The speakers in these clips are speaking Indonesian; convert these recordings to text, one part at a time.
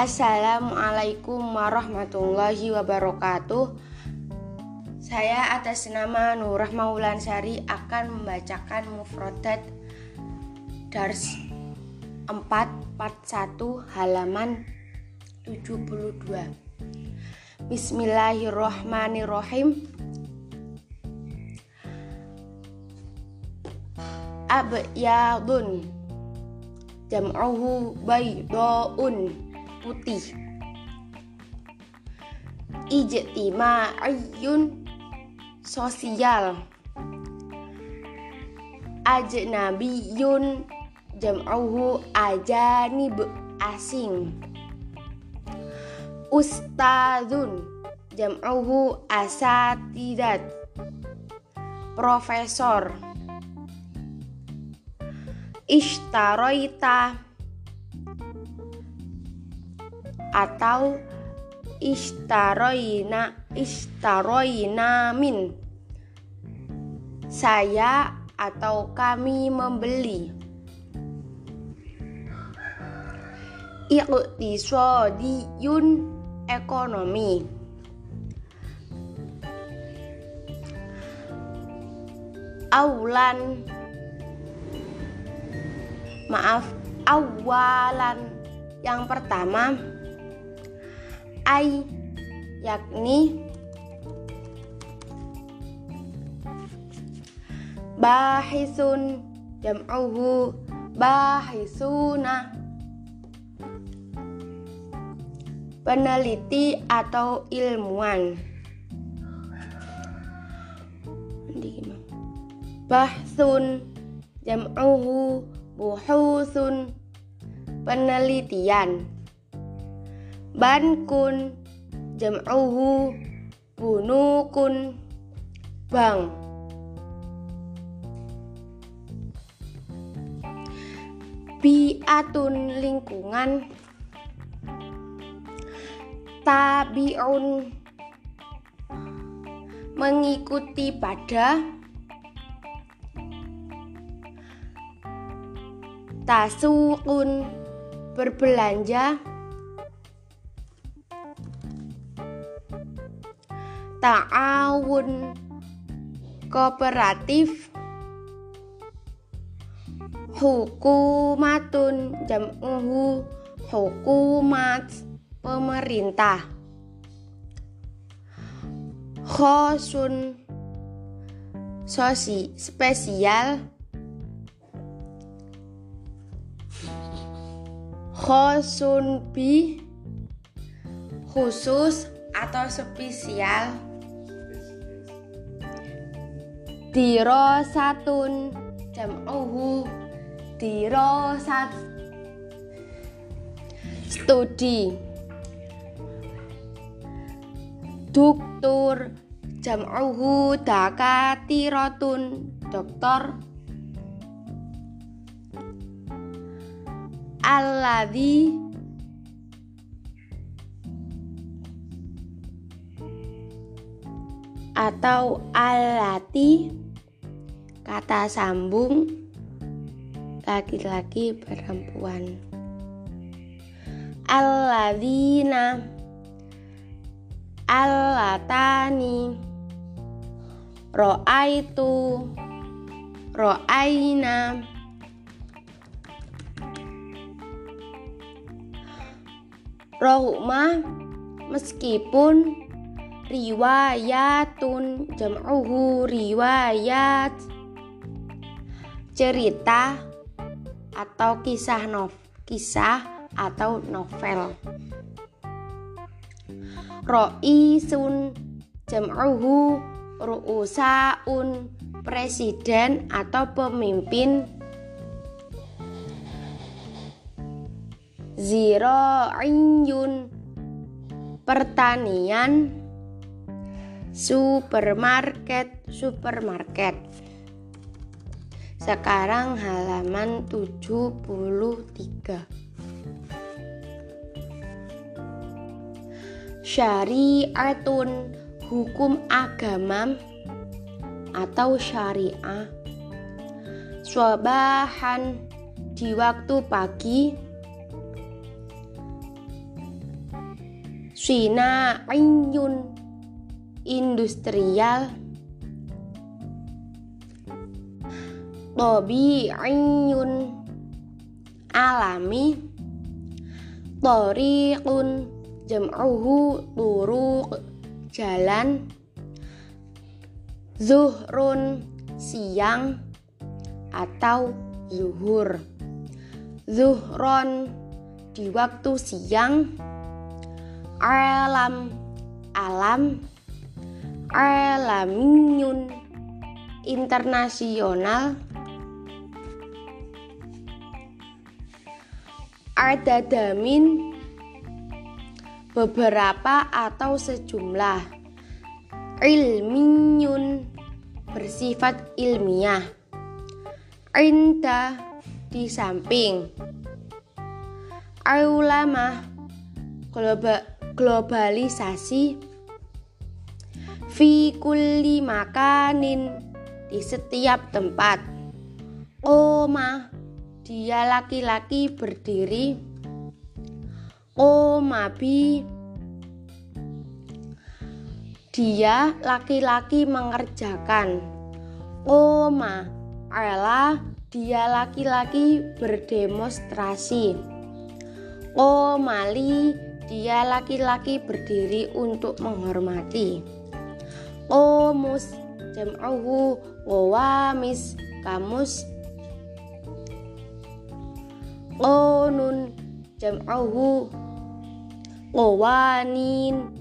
Assalamualaikum warahmatullahi wabarakatuh. Saya atas nama Nurah Maulansari akan membacakan mufradat Dars 4 part 1 halaman 72. Bismillahirrahmanirrahim. Abyadun jam'uhu baydaun putih. Ijtima'iyun sosial. Ajnabiyun jam'uhu ajanib asing. Ustadzun jam'uhu asatidat. Profesor. Ishtaroita atau ishtaroina ishtaroina min. Saya atau kami membeli. Iqtisadiyun ekonomi. Aulan. Maaf awalan. Yang pertama ai yakni bahisun jam'uhu bahisuna. Peneliti atau ilmuwan. Bahsun jam'uhu buhusun. Penelitian bankun jam'uhu bunukun bank biatun lingkungan. Tabiun mengikuti pada. Tasukun berbelanja ta'awun kooperatif hukumatun jam'uhu hukumat pemerintah khosun sosi spesial khosun bi khusus atau spesial dirosatun jam'uhu dirosat studi. Doktur jam'uhu dakatiratun dokter alladhi atau alati kata sambung laki-laki perempuan. Alladzina allatani ro'aitu ro'aina. Rohumah meskipun riwayatun jam'uhu riwayat. Cerita atau kisah nov kisah atau novel. Ro'isun jam'uhu ru'usaun presiden atau pemimpin. Ziro'iyun pertanian supermarket supermarket. Sekarang halaman 73 syariatun hukum agama atau syariah. Swabahan di waktu pagi. Sinaiyun industrial. Tabi'iyun. Alami. Tariqun. Jam'uhu turuq. Jalan. Zuhrun. Siang. Atau zuhur. Zuhron. Di waktu siang. Alam. Alam Alamiyun internasional. Ada damin beberapa atau sejumlah. Ilmiyun bersifat ilmiah. Inda di samping. Ulama globa, globalisasi fi kulli makanin di setiap tempat oma dia laki-laki berdiri. Omabi. Dia laki-laki mengerjakan. Oma ela dia laki-laki berdemonstrasi. Omali dia laki-laki berdiri untuk menghormati. Omus jam'uhu wawamis kamus. Qanun jam'uhu qawanin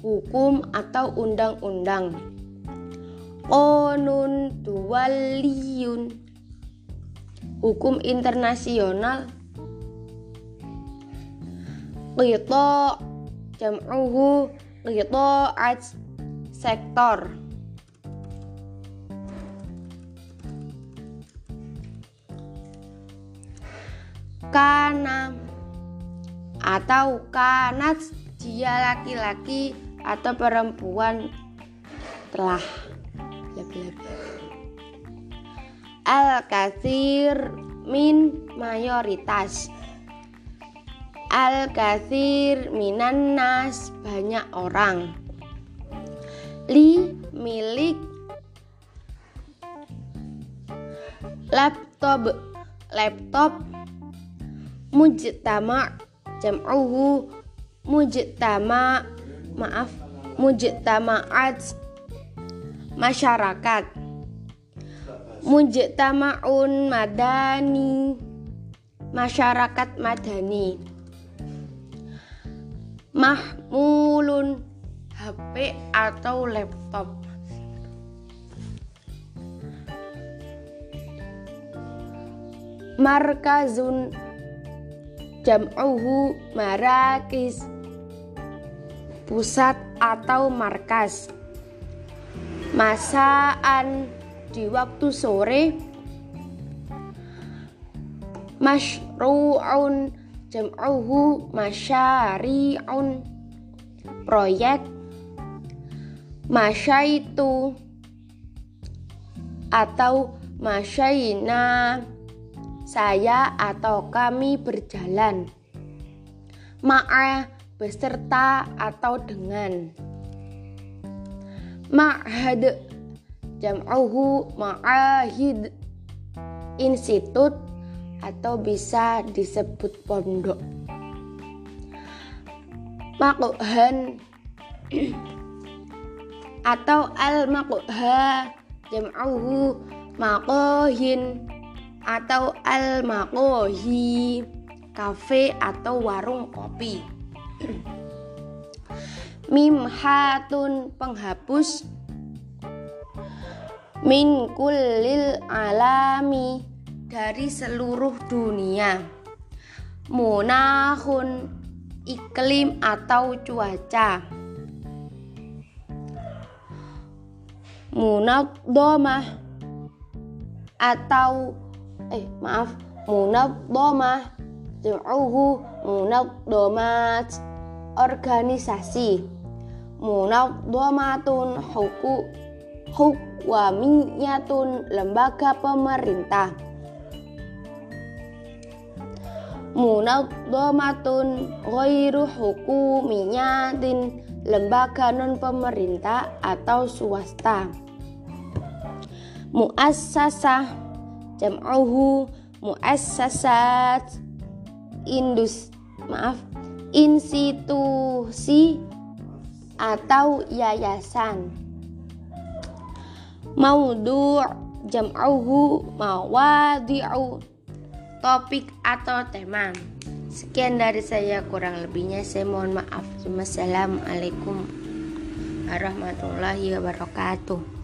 hukum atau undang-undang. Qanun duwaliyun hukum internasional. Qita jam'uhu qita'at sektor. Kana atau kanat dia laki-laki atau perempuan telah al kasir min mayoritas. Al kasir minan nas banyak orang li milik laptop laptop mujtama jam'uhu mujtama maaf mujtama'at masyarakat. Mujtama'un madani masyarakat madani. Mahmulun HP atau laptop? Markazun. Jam'uhu marakis pusat atau markas? Masaan di waktu sore. Masyru'un. Jam'uhu masyari'un. Proyek masyaitu atau masyaina saya atau kami berjalan. Ma'a beserta atau dengan. Ma'had jam'uhu ma'ahid institut atau bisa disebut pondok. Makuhan atau al-makuha jam'uhu makohin atau al makohi kafe atau warung kopi. Mimhatun penghapus. Min kulil alami dari seluruh dunia. Munahun iklim atau cuaca munaddomah atau eh maaf. Munaddomah jam'uhu munaddomat organisasi. Munaddomatun huku hukwamiyatun. Lembaga pemerintah. Munadzamatun ghairu hukumiyatin lembaga non pemerintah atau swasta. Muassasah jam'uhu muassasat indus maaf institusi atau yayasan. Maudhu' jam'uhu mawadi'u topik atau tema Sekian dari saya kurang lebihnya saya mohon maaf. Wassalamualaikum warahmatullahi wabarakatuh.